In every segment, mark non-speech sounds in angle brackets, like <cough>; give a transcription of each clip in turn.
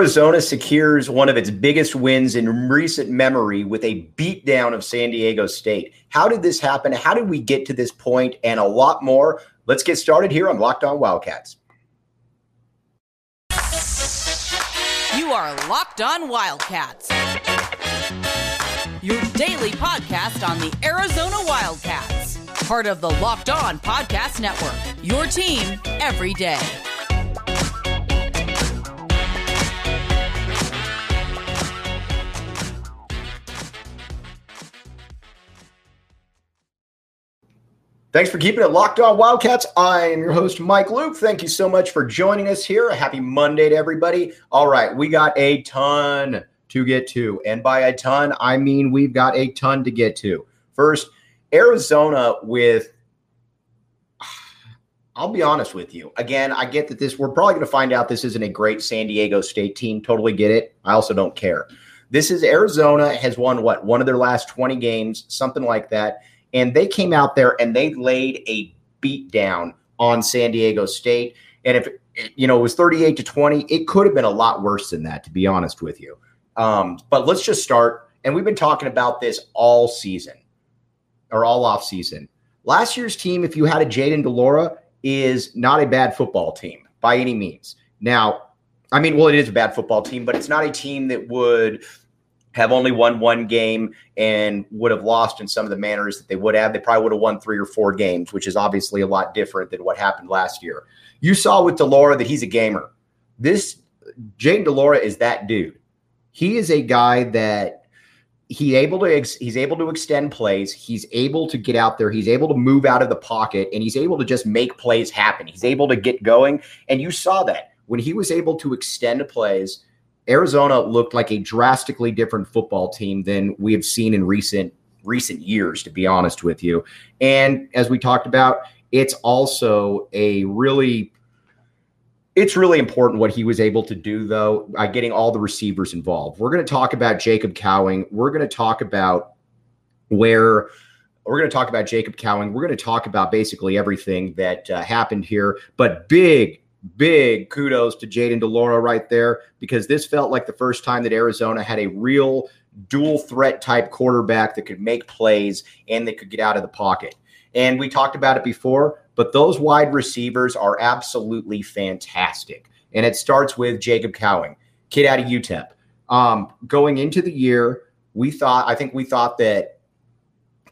Arizona secures one of its biggest wins in recent memory with a beatdown of San Diego State. How did this happen? How did we get to this point? And a lot more. Let's get started here on Locked On Wildcats. You are Locked On Wildcats, your daily podcast on the Arizona Wildcats, part of the Locked On Podcast Network, your team every day. Thanks for keeping it locked on Wildcats. I am your host, Mike Luke. Thank you so much for joining us here. A happy Monday to everybody. All right, we got a ton to get to. And by a ton, I mean we've got a ton to get to. First, Arizona with <sighs> I'll be honest with you. Again, I get that this, we're probably going to find out this isn't a great San Diego State team. Totally get it. I also don't care. This is Arizona has won what? One of their last 20 games, something like that and they came out there and they laid a beat down on San Diego State. And if you know it was 38 to 20, it could have been a lot worse than that, to be honest with you. Um, but let's just start. And we've been talking about this all season or all off season. Last year's team, if you had a Jayden de Laura, is not a bad football team by any means. Now, I mean, well, it is a bad football team, but it's not a team that would have only won one game and would have lost in some of the manners that they would have. They probably would have won three or four games, which is obviously a lot different than what happened last year. You saw with de Laura that he's a gamer. This Jayden de Laura is that dude. He is a guy that he able to ex, he's able to extend plays. He's able to get out there. He's able to move out of the pocket, and he's able to just make plays happen. He's able to get going, and you saw that when he was able to extend plays Arizona looked like a drastically different football team than we have seen in recent recent years, to be honest with you. And as we talked about, it's also a really it's really important what he was able to do, though, by getting all the receivers involved. We're going to talk about Jacob Cowing. We're going to talk about where we're going to talk about Jacob Cowing. We're going to talk about basically everything that uh, happened here. But big, big kudos to Jayden de Laura right there because this felt like the first time that Arizona had a real dual threat type quarterback that could make plays and that could get out of the pocket. And we talked about it before, but those wide receivers are absolutely fantastic. And it starts with Jacob Cowing, kid out of UTEP. Um, going into the year, we thought, I think we thought that,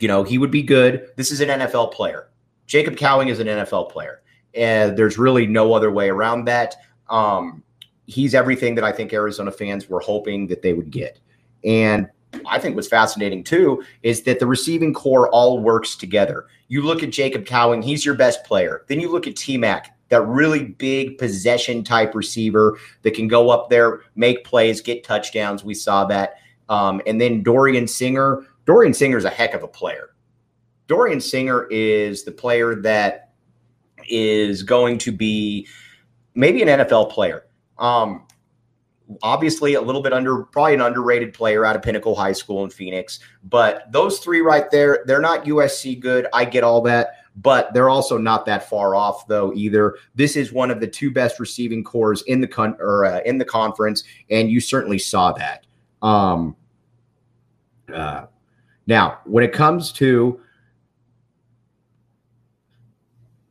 you know, he would be good. This is an NFL player. Jacob Cowing is an NFL player and there's really no other way around that. Um, he's everything that I think Arizona fans were hoping that they would get. And I think what's fascinating too is that the receiving corps all works together. You look at Jacob Cowing, he's your best player. Then you look at T Mac, that really big possession type receiver that can go up there, make plays, get touchdowns. We saw that. Um, and then Dorian Singer. Dorian Singer is a heck of a player. Dorian Singer is the player that is going to be maybe an NFL player. Um, obviously, a little bit under, probably an underrated player out of Pinnacle High School in Phoenix. But those three right there, they're not USC good. I get all that but they're also not that far off though either. This is one of the two best receiving corps in the con- or uh, in the conference, and you certainly saw that. Um, uh, now, when it comes to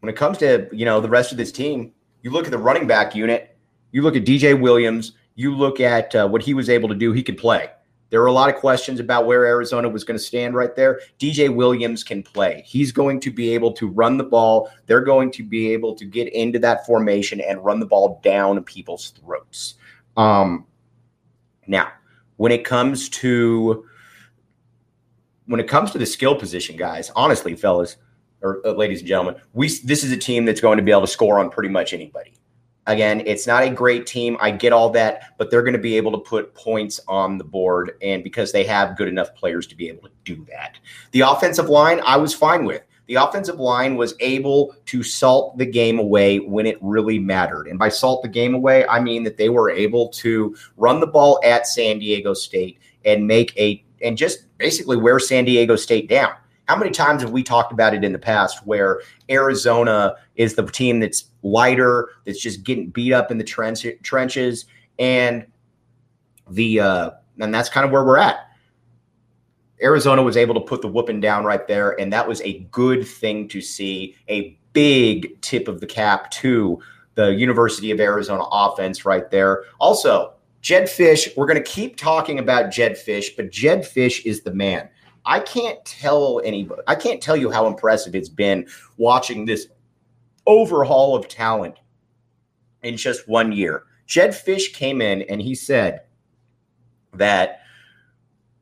when it comes to you know the rest of this team, you look at the running back unit, you look at DJ Williams, you look at uh, what he was able to do. He could play. There were a lot of questions about where Arizona was going to stand right there. DJ Williams can play. He's going to be able to run the ball. They're going to be able to get into that formation and run the ball down people's throats. Um, now, when it comes to when it comes to the skill position, guys, honestly, fellas, or uh, ladies and gentlemen, we this is a team that's going to be able to score on pretty much anybody. Again, it's not a great team. I get all that, but they're going to be able to put points on the board, and because they have good enough players to be able to do that. The offensive line, I was fine with. The offensive line was able to salt the game away when it really mattered. And by salt the game away, I mean that they were able to run the ball at San Diego State and make a and just basically wear San Diego State down. How many times have we talked about it in the past where Arizona is the team that's lighter, that's just getting beat up in the trench, trenches, and the uh, and that's kind of where we're at. Arizona was able to put the whooping down right there, and that was a good thing to see. A big tip of the cap to the University of Arizona offense right there. Also, Jedd Fisch, we're going to keep talking about Jedd Fisch, but Jedd Fisch is the man. I can't tell anybody, I can't tell you how impressive it's been watching this overhaul of talent in just one year. Jedd Fisch came in and he said that,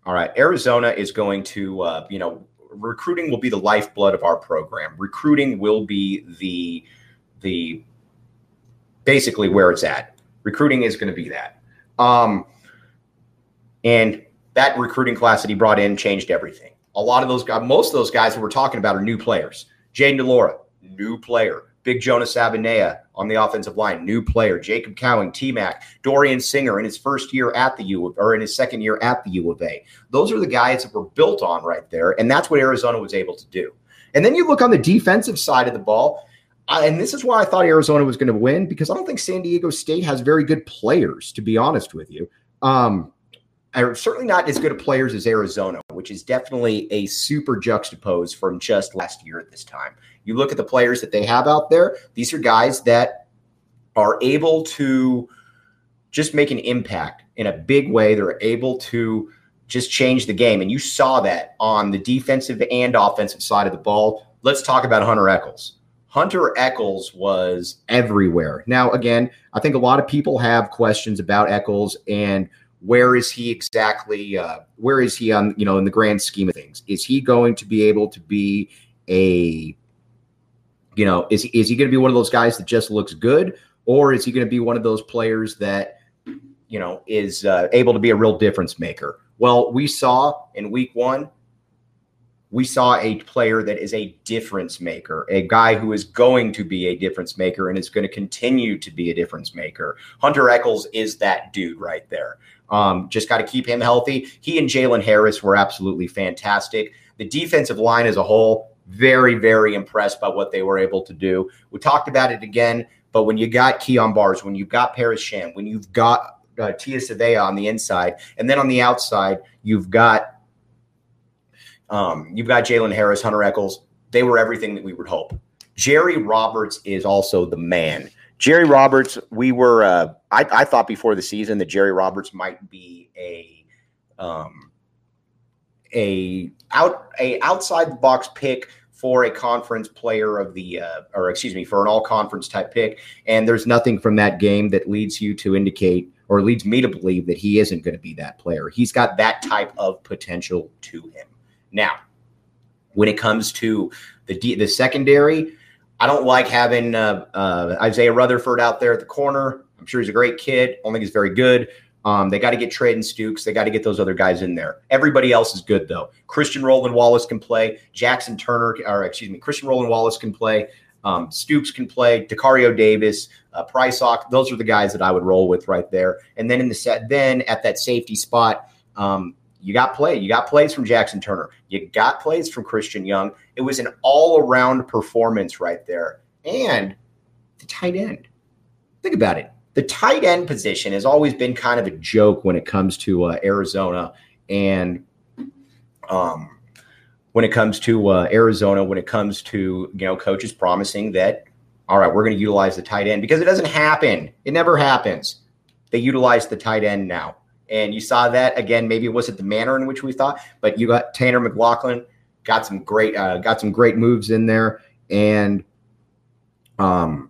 all right, Arizona is going to, uh, you know, recruiting will be the lifeblood of our program. Recruiting will be the, the, basically where it's at. Recruiting is going to be that. Um, and that recruiting class that he brought in changed everything. A lot of those guys, most of those guys that we're talking about are new players. Jayden de Laura, new player. Big Jonas Savaiinaea on the offensive line, new player. Jacob Cowing, T Mac, Dorian Singer in his first year at the U of, or in his second year at the U of A. Those are the guys that were built on right there, and that's what Arizona was able to do. And then you look on the defensive side of the ball, and this is why I thought Arizona was going to win because I don't think San Diego State has very good players, to be honest with you. Um, are certainly not as good of players as Arizona, which is definitely a super juxtapose from just last year at this time. You look at the players that they have out there, these are guys that are able to just make an impact in a big way. They're able to just change the game. And you saw that on the defensive and offensive side of the ball. Let's talk about Hunter Echols. Hunter Echols was everywhere. Now, again, I think a lot of people have questions about Echols and where is he exactly uh, where is he on you know in the grand scheme of things is he going to be able to be a you know is, is he going to be one of those guys that just looks good or is he going to be one of those players that you know is uh, able to be a real difference maker well we saw in week one we saw a player that is a difference maker, a guy who is going to be a difference maker and is going to continue to be a difference maker. Hunter Echols is that dude right there. Um, just got to keep him healthy. He and Jalen Harris were absolutely fantastic. The defensive line as a whole, very, very impressed by what they were able to do. We talked about it again, but when you got Kyon Barrs, when you've got Paris Shand, when you've got uh, Tia Savea on the inside, and then on the outside, you've got um, you've got Jalen Harris, Hunter Echols. They were everything that we would hope. Jerry Roberts is also the man. Jerry Roberts, we were. Uh, I, I, thought before the season that Jerry Roberts might be a um, a out a outside the box pick for a conference player of the uh, or excuse me for an all conference type pick. And there's nothing from that game that leads you to indicate or leads me to believe that he isn't going to be that player. He's got that type of potential to him. Now, when it comes to the the secondary I don't like having uh, uh, Isaiah Rutherford out there at the corner. I'm sure he's a great kid. I don't think he's very good. Um, they got to get Treydan Stukes. They got to get those other guys in there. Everybody else is good though. Christian Roland Wallace can play. Jackson Turner, or excuse me, Christian Roland Wallace can play. Um, Stukes can play. Dekario Davis, uh, Prysock. Those are the guys that I would roll with right there. And then in the set, then at that safety spot, um, you got play. You got plays from Jackson Turner. You got plays from Christian Young. It was an all around performance right there. And the tight end. Think about it. The tight end position has always been kind of a joke when it comes to uh, Arizona and um, when it comes to uh, Arizona, when it comes to you know coaches promising that all right, we're going to utilize the tight end because it doesn't happen. It never happens. They utilize the tight end now. And you saw that again. Maybe it wasn't the manner in which we thought, but you got Tanner McLachlan got some great, uh, got some great moves in there, and um,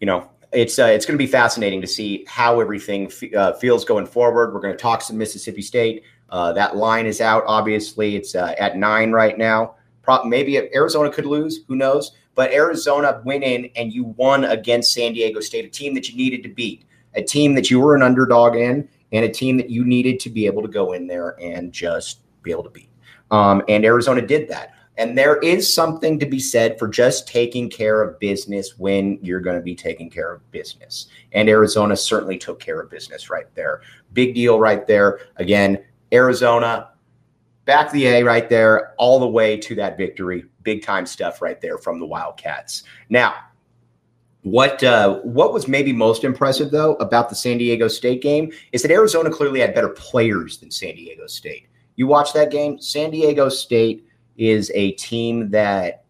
you know, it's uh, it's going to be fascinating to see how everything f- uh, feels going forward. We're going to talk some Mississippi State. Uh, that line is out. Obviously, it's uh, at nine right now. Pro- maybe Arizona could lose. Who knows? But Arizona went in and you won against San Diego State, a team that you needed to beat a team that you were an underdog in and a team that you needed to be able to go in there and just be able to beat. Um, and Arizona did that. And there is something to be said for just taking care of business when you're going to be taking care of business. And Arizona certainly took care of business right there. Big deal right there. Again, Arizona back the A right there, all the way to that victory. Big time stuff right there from the Wildcats. Now, What uh, what was maybe most impressive though about the San Diego State game is that Arizona clearly had better players than San Diego State. You watch that game, San Diego State is a team that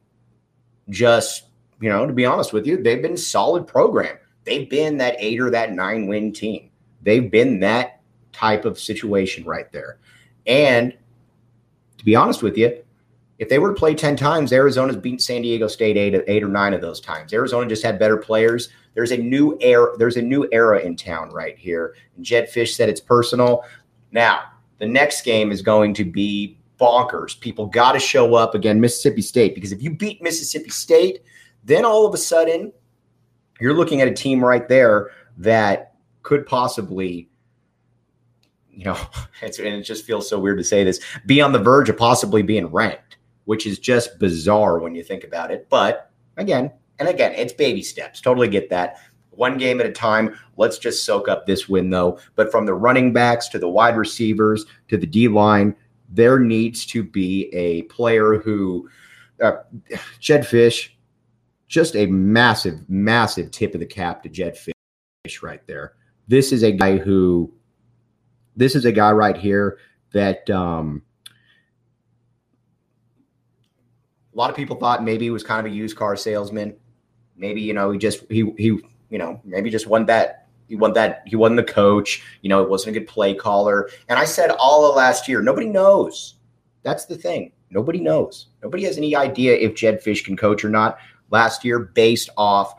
just, you know, to be honest with you, they've been solid program. They've been that eight or that nine win team. They've been that type of situation right there. And to be honest with you, if they were to play 10 times, Arizona's beat San Diego State eight, eight or nine of those times. Arizona just had better players. There's a new era, there's a new era in town right here. And Jedd Fisch said it's personal. Now, the next game is going to be bonkers. People got to show up again, Mississippi State, because if you beat Mississippi State, then all of a sudden you're looking at a team right there that could possibly you know, <laughs> and it just feels so weird to say this, be on the verge of possibly being ranked which is just bizarre when you think about it. But again, and again, it's baby steps. Totally get that. One game at a time. Let's just soak up this win, though. But from the running backs to the wide receivers to the D line, there needs to be a player who, uh, Jedd Fisch, just a massive, massive tip of the cap to Jedd Fisch right there. This is a guy who, this is a guy right here that, um, a lot of people thought maybe he was kind of a used car salesman. Maybe you know he just he he you know maybe just won that he won that he wasn't the coach. You know it wasn't a good play caller. And I said all of last year nobody knows. That's the thing. Nobody knows. Nobody has any idea if Jedd Fisch can coach or not last year based off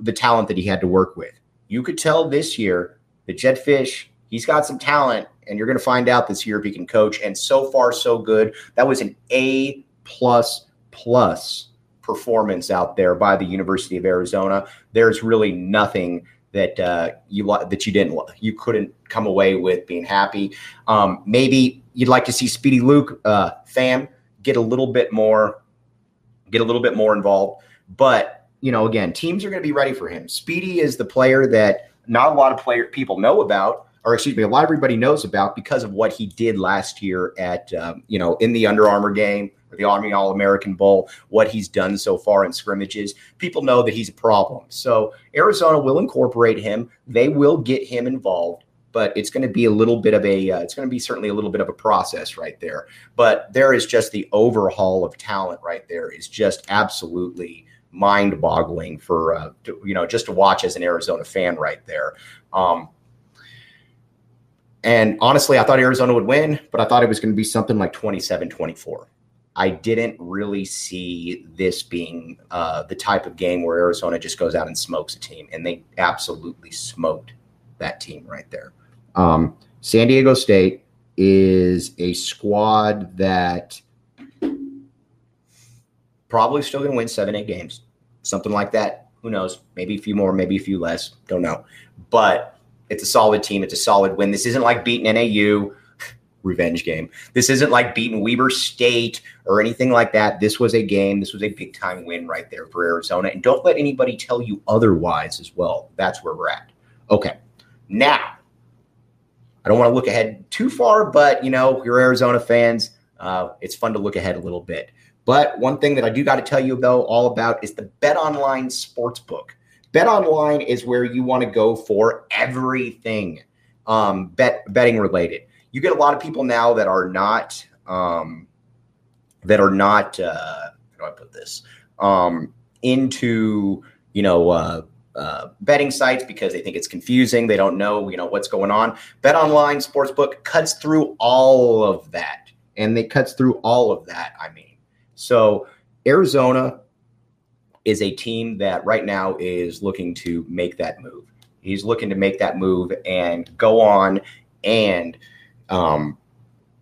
the talent that he had to work with. You could tell this year that Jedd Fisch, he's got some talent and you're going to find out this year if he can coach and so far so good that was an a plus plus performance out there by the University of Arizona. There's really nothing that uh, you that you didn't you couldn't come away with being happy. Um, maybe you'd like to see Speedy Luke uh, fam get a little bit more get a little bit more involved, but you know again teams are going to be ready for him. Speedy is the player that not a lot of player people know about. Or excuse me, a lot of everybody knows about because of what he did last year at um, you know in the Under Armour game, or the Army All American Bowl, what he's done so far in scrimmages, people know that he's a problem. So Arizona will incorporate him. They will get him involved, but it's going to be a little bit of a, uh, it's going to be certainly a little bit of a process right there. But there is just the overhaul of talent right there is just absolutely mind boggling for, uh, to, you know, just to watch as an Arizona fan right there. Um, and honestly, I thought Arizona would win, but I thought it was going to be something like 27 24. I didn't really see this being uh, the type of game where Arizona just goes out and smokes a team, and they absolutely smoked that team right there. Um, San Diego State is a squad that probably still going to win seven, eight games, something like that. Who knows? Maybe a few more, maybe a few less. Don't know. But it's a solid team. It's a solid win. This isn't like beating NAU revenge game. This isn't like beating Weber State or anything like that. This was a game. This was a big time win right there for Arizona. And don't let anybody tell you otherwise as well. That's where we're at. Okay. Now, I don't want to look ahead too far, but you know, you're Arizona fans. Uh, it's fun to look ahead a little bit. But one thing that I do got to tell you though all about is the Bet Online Sportsbook. Bet Online is where you want to go for everything um, bet betting related you get a lot of people now that are not um, that are not uh, how do I put this um, into you know uh, uh, betting sites because they think it's confusing. They don't know you know what's going on. Bet online sportsbook cuts through all of that, and they cuts through all of that. I mean, so Arizona is a team that right now is looking to make that move. He's looking to make that move and go on and um,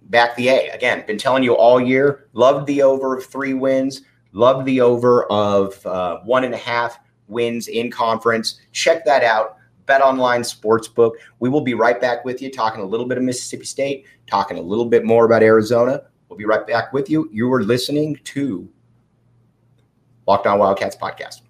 back the A. Again, been telling you all year, loved the over of three wins, loved the over of uh, one and a half wins in conference. Check that out. Bet Online Sportsbook. We will be right back with you talking a little bit of Mississippi State, talking a little bit more about Arizona. We'll be right back with you. You are listening to Locked On Wildcats podcast.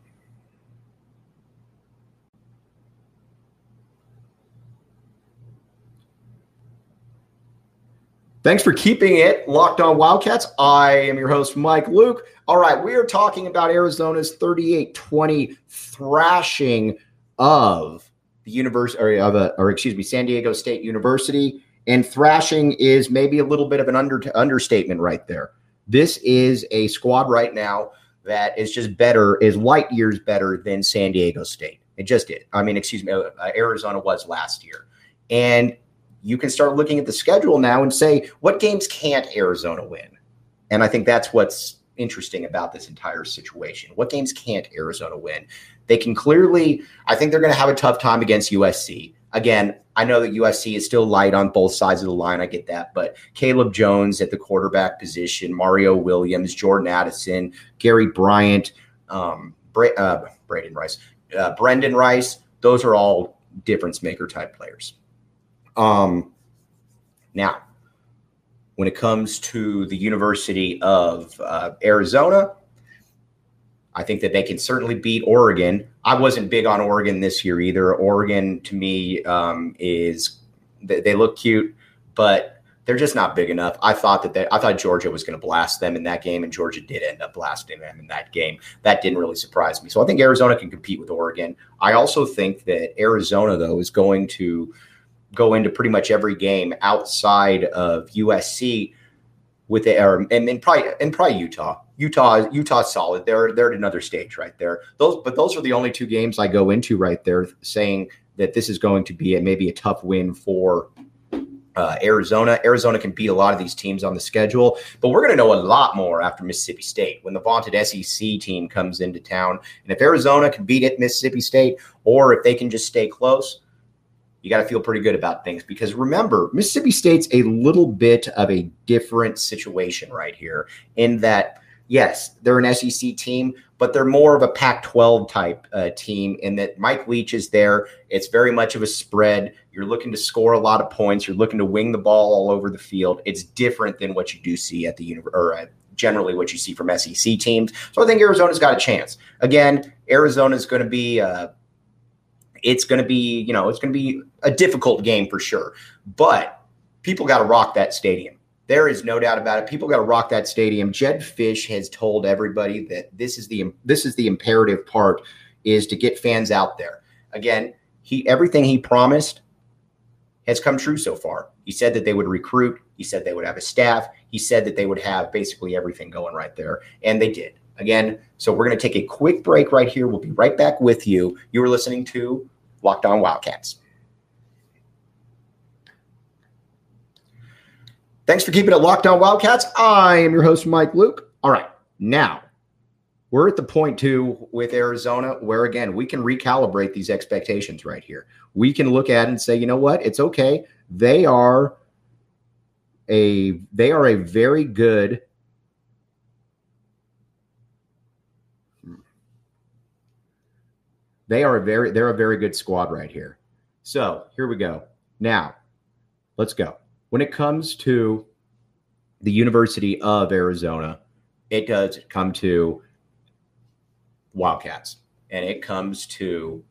Thanks for keeping it locked on Wildcats. I am your host, Mike Luke. All right, we are talking about Arizona's 38 20 thrashing of the university, or, of a, or excuse me, San Diego State University. And thrashing is maybe a little bit of an under, understatement right there. This is a squad right now that is just better, is light years better than San Diego State. It just did. I mean, excuse me, uh, Arizona was last year. And you can start looking at the schedule now and say, what games can't Arizona win? And I think that's what's interesting about this entire situation. What games can't Arizona win? They can clearly, I think they're going to have a tough time against USC. Again, I know that USC is still light on both sides of the line. I get that. But Caleb Jones at the quarterback position, Mario Williams, Jordan Addison, Gary Bryant, um, Bra- uh, Braden Rice, uh, Brendan Rice, those are all difference maker type players. Um, now, when it comes to the University of uh, Arizona, I think that they can certainly beat Oregon. I wasn't big on Oregon this year either. Oregon, to me, um, is they, they look cute, but they're just not big enough. I thought that they, I thought Georgia was going to blast them in that game, and Georgia did end up blasting them in that game. That didn't really surprise me. So I think Arizona can compete with Oregon. I also think that Arizona, though, is going to go into pretty much every game outside of USC with the or, and, and probably and probably Utah. Utah Utah's solid. They're they're at another stage right there. Those but those are the only two games I go into right there saying that this is going to be a, maybe a tough win for uh, Arizona. Arizona can beat a lot of these teams on the schedule, but we're going to know a lot more after Mississippi State when the vaunted SEC team comes into town. And if Arizona can beat it, Mississippi State, or if they can just stay close, you got to feel pretty good about things because remember, Mississippi State's a little bit of a different situation right here in that, yes, they're an SEC team, but they're more of a Pac 12 type uh, team in that Mike Leach is there. It's very much of a spread. You're looking to score a lot of points, you're looking to wing the ball all over the field. It's different than what you do see at the university or generally what you see from SEC teams. So I think Arizona's got a chance. Again, Arizona's going to be uh, it's going to be, you know, it's going to be a difficult game for sure. But people got to rock that stadium. There is no doubt about it. People got to rock that stadium. Jedd Fisch has told everybody that this is the this is the imperative part is to get fans out there. Again, he everything he promised has come true so far. He said that they would recruit. He said they would have a staff. He said that they would have basically everything going right there, and they did. Again, so we're going to take a quick break right here. We'll be right back with you. You are listening to Locked On Wildcats. Thanks for keeping it locked on Wildcats. I am your host, Mike Luke. All right, now we're at the point too with Arizona where again we can recalibrate these expectations right here. We can look at and say, you know what, it's okay. They are a they are a very good They are very they're a very good squad right here. So here we go. Now, let's go. When it comes to the University of Arizona, it does come to Wildcats, and it comes to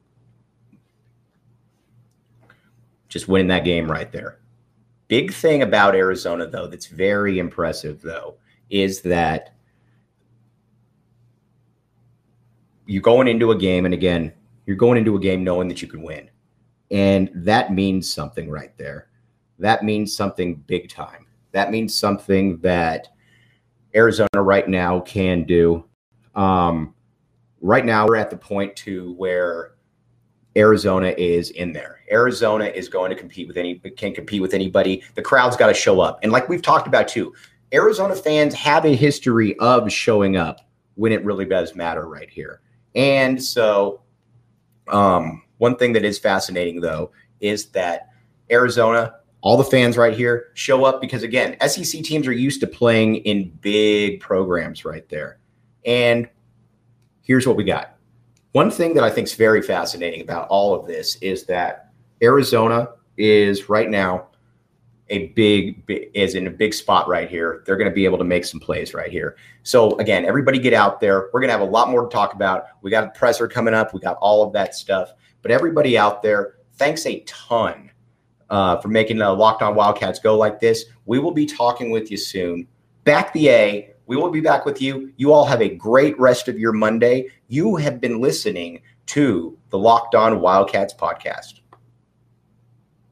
just winning that game right there. Big thing about Arizona, though, that's very impressive, though, is that you're going into a game, and again, you're going into a game knowing that you can win. And that means something right there. That means something big time. That means something that Arizona right now can do. Um, right now, we're at the point to where Arizona is in there. Arizona is going to compete with any can compete with anybody. The crowd's got to show up. And like we've talked about too, Arizona fans have a history of showing up when it really does matter right here. And so um, one thing that is fascinating, though, is that Arizona, all the fans right here show up because, again, SEC teams are used to playing in big programs right there. And here's what we got. One thing that I think is very fascinating about all of this is that Arizona is right now a big, is in a big spot right here. They're going to be able to make some plays right here. So again, everybody get out there. We're going to have a lot more to talk about. We got a presser coming up. We got all of that stuff. But everybody out there, thanks a ton uh, for making the Locked On Wildcats go like this. We will be talking with you soon. Back the A. We will be back with you. You all have a great rest of your Monday. You have been listening to the Locked On Wildcats podcast.